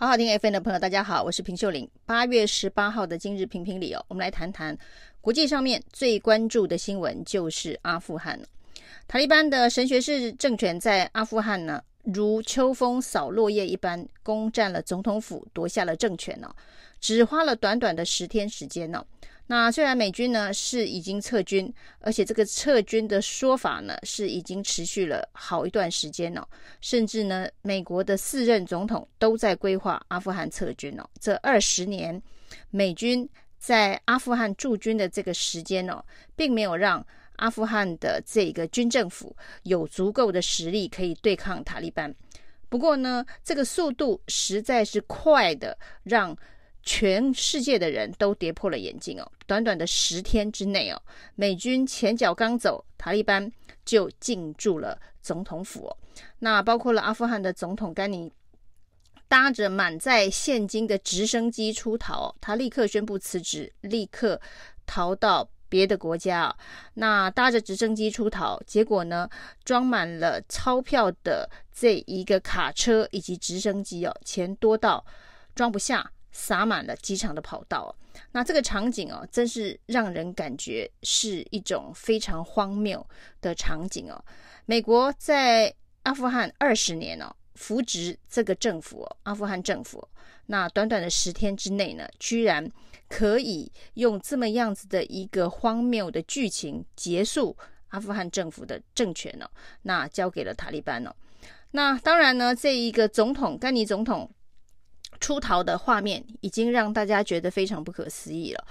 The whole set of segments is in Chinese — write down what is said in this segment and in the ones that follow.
好好听 FM 的朋友，大家好，我是平秀玲。八月十八号的今日评评理哦，我们来谈谈国际上面最关注的新闻，就是阿富汗。塔利班的神学式政权在阿富汗呢，如秋风扫落叶一般，攻占了总统府，夺下了政权呢，只花了短短的十天时间呢。那虽然美军呢是已经撤军，而且这个撤军的说法呢是已经持续了好一段时间了，甚至呢美国的四任总统都在规划阿富汗撤军哦。这二十年美军在阿富汗驻军的这个时间哦，并没有让阿富汗的这个军政府有足够的实力可以对抗塔利班。不过呢，这个速度实在是快的，让。全世界的人都跌破了眼镜哦！短短的十天之内哦，美军前脚刚走，塔利班就进驻了总统府哦。那包括了阿富汗的总统甘尼，搭着满载现金的直升机出逃，他立刻宣布辞职，立刻逃到别的国家啊。那搭着直升机出逃，结果呢，装满了钞票的这一个卡车以及直升机哦，钱多到装不下。洒满了机场的跑道，那这个场景哦，真是让人感觉是一种非常荒谬的场景哦。美国在阿富汗二十年哦，扶植这个政府哦，阿富汗政府，那短短的十天之内呢，居然可以用这么样子的一个荒谬的剧情结束阿富汗政府的政权哦，那交给了塔利班哦。那当然呢，这一个总统甘尼总统。出逃的画面已经让大家觉得非常不可思议了。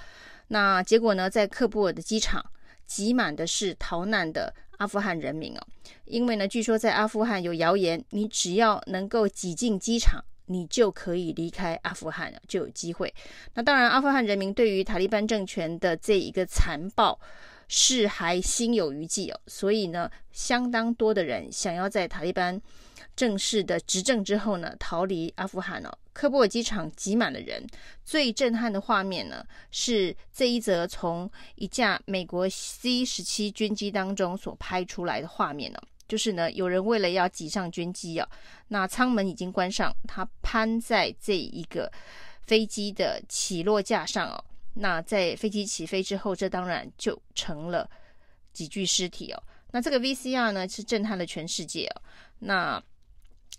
那结果呢，在喀布尔的机场挤满的是逃难的阿富汗人民哦。因为呢，据说在阿富汗有谣言，你只要能够挤进机场，你就可以离开阿富汗，就有机会。那当然，阿富汗人民对于塔利班政权的这一个残暴是还心有余悸哦。所以呢，相当多的人想要在塔利班正式的执政之后呢，逃离阿富汗哦。科布尔机场挤满了人，最震撼的画面呢，是这一则从一架美国 C 十七军机当中所拍出来的画面呢，就是呢，有人为了要挤上军机啊，那舱门已经关上，他攀在这一个飞机的起落架上哦，那在飞机起飞之后，这当然就成了几具尸体哦，那这个 VCR 呢是震撼了全世界哦，那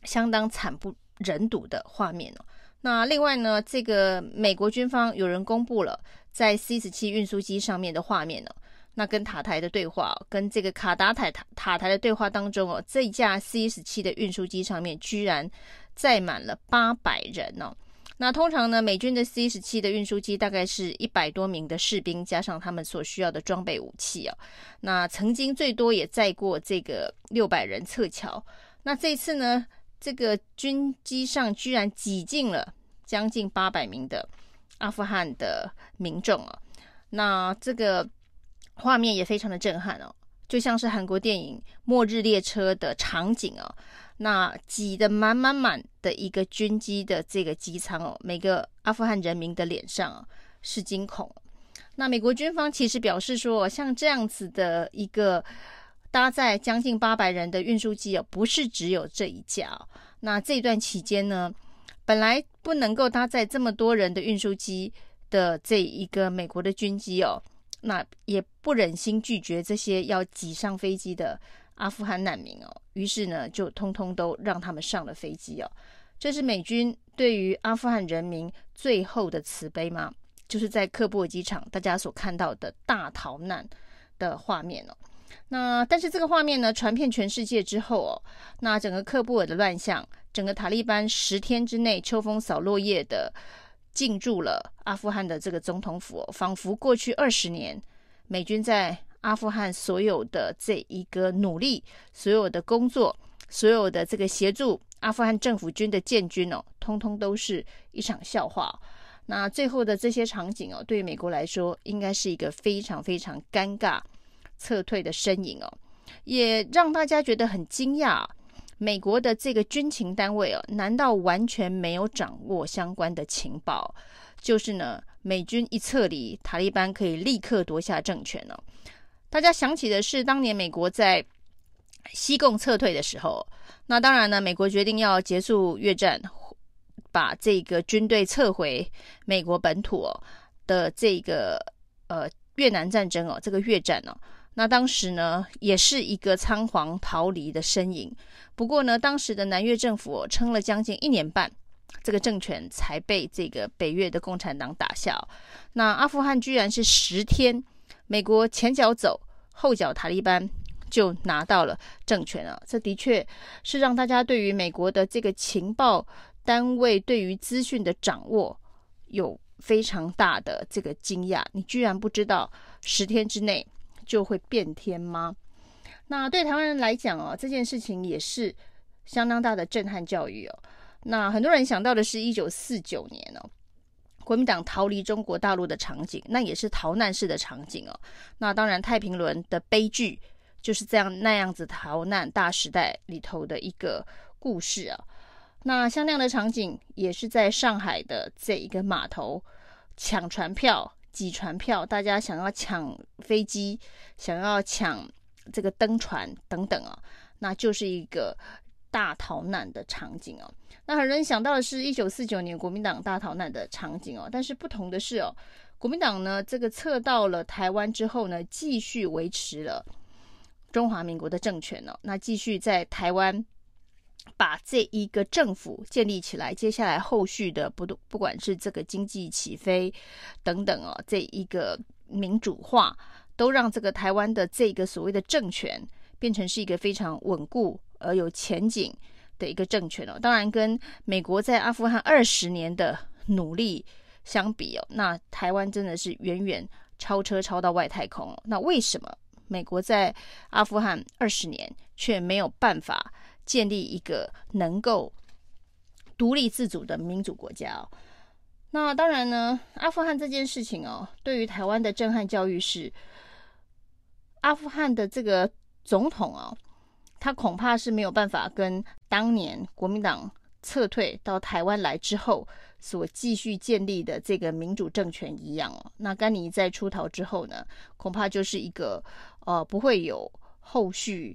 相当惨不忍睹的画面哦。那另外呢，这个美国军方有人公布了在 C 十七运输机上面的画面呢。那跟塔台的对话，跟这个卡达台塔塔台的对话当中哦，这一架 C 十七的运输机上面居然载满了八百人哦。那通常呢，美军的 C 十七的运输机大概是一百多名的士兵加上他们所需要的装备武器哦。那曾经最多也载过这个六百人撤侨。那这次呢？这个军机上居然挤进了将近八百名的阿富汗的民众啊！那这个画面也非常的震撼哦，就像是韩国电影《末日列车》的场景哦。那挤得满满满的一个军机的这个机舱哦，每个阿富汗人民的脸上是惊恐。那美国军方其实表示说，像这样子的一个。搭载将近八百人的运输机哦，不是只有这一架哦。那这段期间呢，本来不能够搭载这么多人的运输机的这一个美国的军机哦，那也不忍心拒绝这些要挤上飞机的阿富汗难民哦，于是呢，就通通都让他们上了飞机哦。这是美军对于阿富汗人民最后的慈悲吗？就是在喀布尔机场大家所看到的大逃难的画面哦。那但是这个画面呢，传遍全世界之后哦，那整个喀布尔的乱象，整个塔利班十天之内秋风扫落叶的进驻了阿富汗的这个总统府哦，仿佛过去二十年美军在阿富汗所有的这一个努力，所有的工作，所有的这个协助阿富汗政府军的建军哦，通通都是一场笑话。那最后的这些场景哦，对于美国来说，应该是一个非常非常尴尬。撤退的身影哦，也让大家觉得很惊讶。美国的这个军情单位哦，难道完全没有掌握相关的情报？就是呢，美军一撤离，塔利班可以立刻夺下政权哦。大家想起的是当年美国在西贡撤退的时候，那当然呢，美国决定要结束越战，把这个军队撤回美国本土哦的这个呃越南战争哦，这个越战哦，那当时呢也是一个仓皇逃离的身影。不过呢，当时的南越政府撑了将近一年半，这个政权才被这个北越的共产党打下。那阿富汗居然是十天，美国前脚走，后脚塔利班。就拿到了政权了，这的确是让大家对于美国的这个情报单位对于资讯的掌握有非常大的这个惊讶。你居然不知道十天之内就会变天吗？那对台湾人来讲哦，这件事情也是相当大的震撼教育哦。那很多人想到的是一九四九年哦，国民党逃离中国大陆的场景，那也是逃难式的场景哦。那当然，太平轮的悲剧。就是这样那样子逃难大时代里头的一个故事啊，那像那样的场景也是在上海的这一个码头抢船票、挤船票，大家想要抢飞机、想要抢这个登船等等啊，那就是一个大逃难的场景哦。那很多人想到的是一九四九年国民党大逃难的场景哦，但是不同的是哦，国民党呢这个撤到了台湾之后呢，继续维持了。中华民国的政权呢、哦，那继续在台湾把这一个政府建立起来。接下来后续的不不管是这个经济起飞等等哦，这一个民主化，都让这个台湾的这个所谓的政权变成是一个非常稳固而有前景的一个政权哦。当然，跟美国在阿富汗二十年的努力相比哦，那台湾真的是远远超车超到外太空。那为什么？美国在阿富汗二十年，却没有办法建立一个能够独立自主的民主国家哦。那当然呢，阿富汗这件事情哦，对于台湾的震撼教育是，阿富汗的这个总统哦，他恐怕是没有办法跟当年国民党撤退到台湾来之后所继续建立的这个民主政权一样哦。那甘尼在出逃之后呢，恐怕就是一个。呃，不会有后续，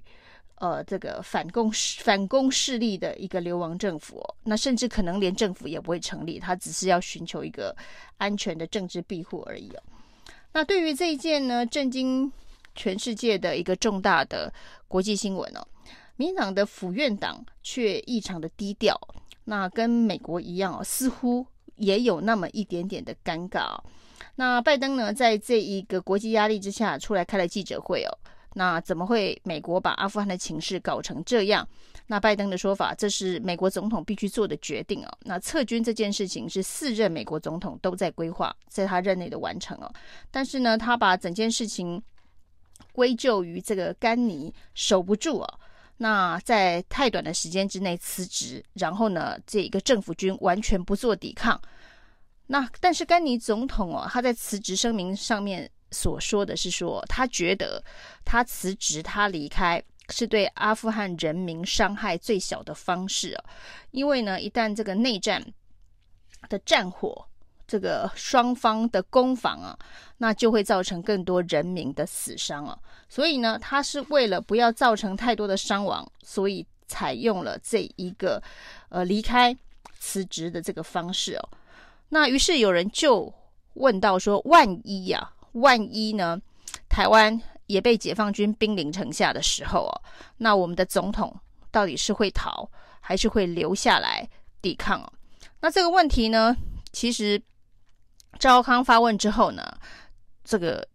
呃，这个反共反攻势力的一个流亡政府哦，那甚至可能连政府也不会成立，他只是要寻求一个安全的政治庇护而已哦。那对于这一件呢，震惊全世界的一个重大的国际新闻哦，民党的府院党却异常的低调，那跟美国一样哦，似乎也有那么一点点的尴尬哦。那拜登呢，在这一个国际压力之下，出来开了记者会哦。那怎么会美国把阿富汗的情势搞成这样？那拜登的说法，这是美国总统必须做的决定哦。那撤军这件事情是四任美国总统都在规划，在他任内的完成哦。但是呢，他把整件事情归咎于这个甘尼守不住哦。那在太短的时间之内辞职，然后呢，这一个政府军完全不做抵抗。那但是甘尼总统哦，他在辞职声明上面所说的是说，他觉得他辞职、他离开是对阿富汗人民伤害最小的方式哦，因为呢，一旦这个内战的战火，这个双方的攻防啊，那就会造成更多人民的死伤啊，所以呢，他是为了不要造成太多的伤亡，所以采用了这一个呃离开辞职的这个方式哦。那于是有人就问到说：“万一呀、啊，万一呢？台湾也被解放军兵临城下的时候哦，那我们的总统到底是会逃，还是会留下来抵抗哦？那这个问题呢，其实赵康发问之后呢，这个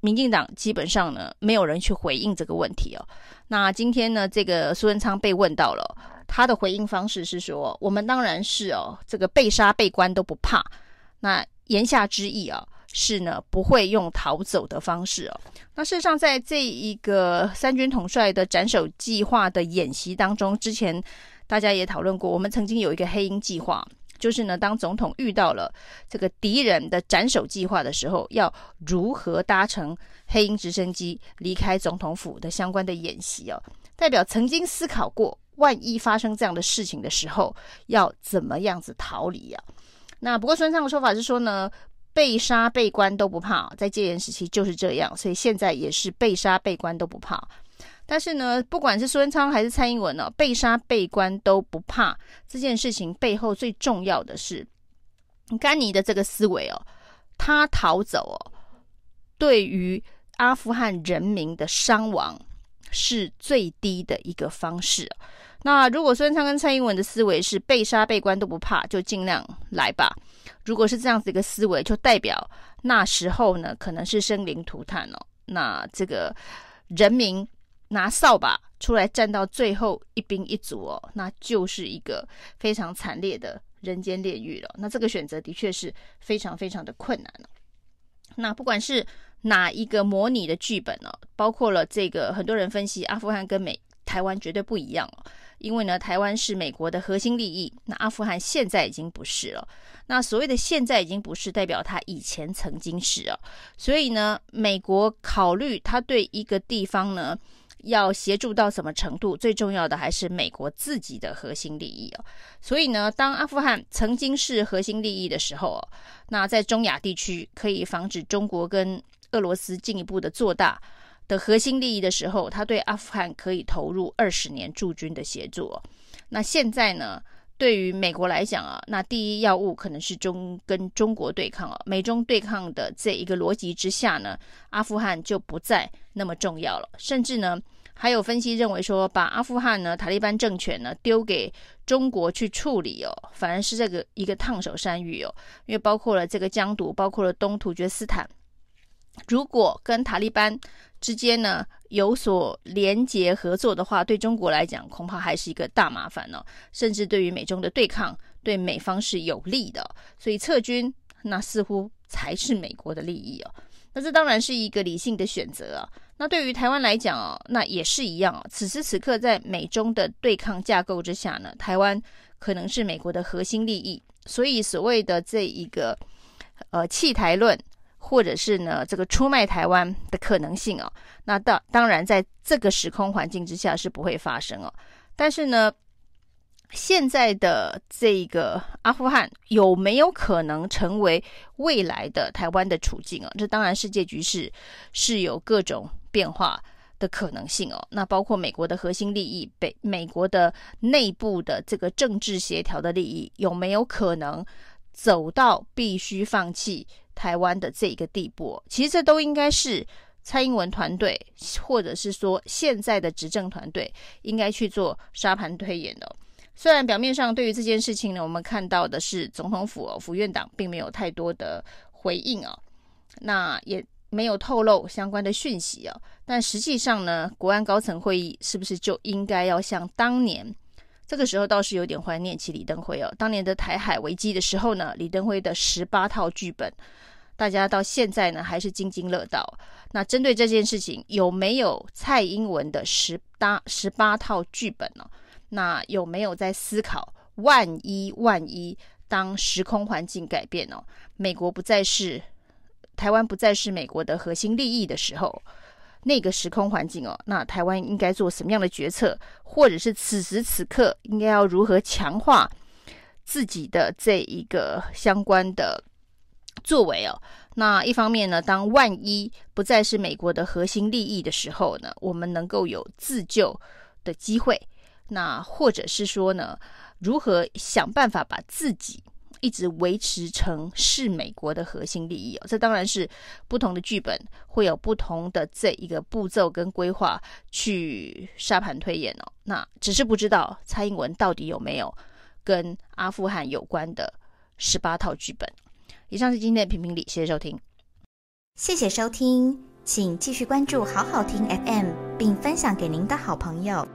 民进党基本上呢，没有人去回应这个问题哦。那今天呢，这个苏贞昌被问到了。”他的回应方式是说：“我们当然是哦，这个被杀被关都不怕。那言下之意啊，是呢不会用逃走的方式哦。那事实上，在这一个三军统帅的斩首计划的演习当中，之前大家也讨论过，我们曾经有一个黑鹰计划，就是呢，当总统遇到了这个敌人的斩首计划的时候，要如何搭乘黑鹰直升机离开总统府的相关的演习哦。代表曾经思考过。”万一发生这样的事情的时候，要怎么样子逃离呀、啊？那不过孙昌的说法是说呢，被杀被关都不怕，在戒严时期就是这样，所以现在也是被杀被关都不怕。但是呢，不管是孙昌还是蔡英文呢、哦，被杀被关都不怕。这件事情背后最重要的是甘尼的这个思维哦，他逃走哦，对于阿富汗人民的伤亡是最低的一个方式。那如果孙昌跟蔡英文的思维是被杀被关都不怕，就尽量来吧。如果是这样子一个思维，就代表那时候呢，可能是生灵涂炭哦。那这个人民拿扫把出来站到最后一兵一卒哦，那就是一个非常惨烈的人间炼狱了。那这个选择的确是非常非常的困难了。那不管是哪一个模拟的剧本呢，包括了这个很多人分析，阿富汗跟美台湾绝对不一样哦。因为呢，台湾是美国的核心利益，那阿富汗现在已经不是了。那所谓的现在已经不是，代表他以前曾经是啊。所以呢，美国考虑他对一个地方呢要协助到什么程度，最重要的还是美国自己的核心利益哦。所以呢，当阿富汗曾经是核心利益的时候，那在中亚地区可以防止中国跟俄罗斯进一步的做大。的核心利益的时候，他对阿富汗可以投入二十年驻军的协助。那现在呢，对于美国来讲啊，那第一要务可能是中跟中国对抗啊，美中对抗的这一个逻辑之下呢，阿富汗就不再那么重要了。甚至呢，还有分析认为说，把阿富汗呢塔利班政权呢丢给中国去处理哦，反而是这个一个烫手山芋哦，因为包括了这个疆独，包括了东突厥斯坦，如果跟塔利班之间呢有所连结合作的话，对中国来讲恐怕还是一个大麻烦哦。甚至对于美中的对抗，对美方是有利的。所以撤军那似乎才是美国的利益哦。那这当然是一个理性的选择啊。那对于台湾来讲哦，那也是一样哦。此时此刻在美中的对抗架构之下呢，台湾可能是美国的核心利益。所以所谓的这一个呃弃台论。或者是呢，这个出卖台湾的可能性哦，那当当然在这个时空环境之下是不会发生哦。但是呢，现在的这个阿富汗有没有可能成为未来的台湾的处境哦？这当然世界局势是有各种变化的可能性哦。那包括美国的核心利益，北美国的内部的这个政治协调的利益，有没有可能走到必须放弃？台湾的这一个地步，其实这都应该是蔡英文团队，或者是说现在的执政团队应该去做沙盘推演的。虽然表面上对于这件事情呢，我们看到的是总统府哦，府院党并没有太多的回应哦，那也没有透露相关的讯息哦，但实际上呢，国安高层会议是不是就应该要像当年？这个时候倒是有点怀念起李登辉哦，当年的台海危机的时候呢，李登辉的十八套剧本，大家到现在呢还是津津乐道。那针对这件事情，有没有蔡英文的十八十八套剧本呢？那有没有在思考，万一万一当时空环境改变哦，美国不再是台湾不再是美国的核心利益的时候？那个时空环境哦，那台湾应该做什么样的决策，或者是此时此刻应该要如何强化自己的这一个相关的作为哦？那一方面呢，当万一不再是美国的核心利益的时候呢，我们能够有自救的机会，那或者是说呢，如何想办法把自己。一直维持成是美国的核心利益哦，这当然是不同的剧本会有不同的这一个步骤跟规划去沙盘推演哦。那只是不知道蔡英文到底有没有跟阿富汗有关的十八套剧本。以上是今天的评评理，谢谢收听，谢谢收听，请继续关注好好听 FM，并分享给您的好朋友。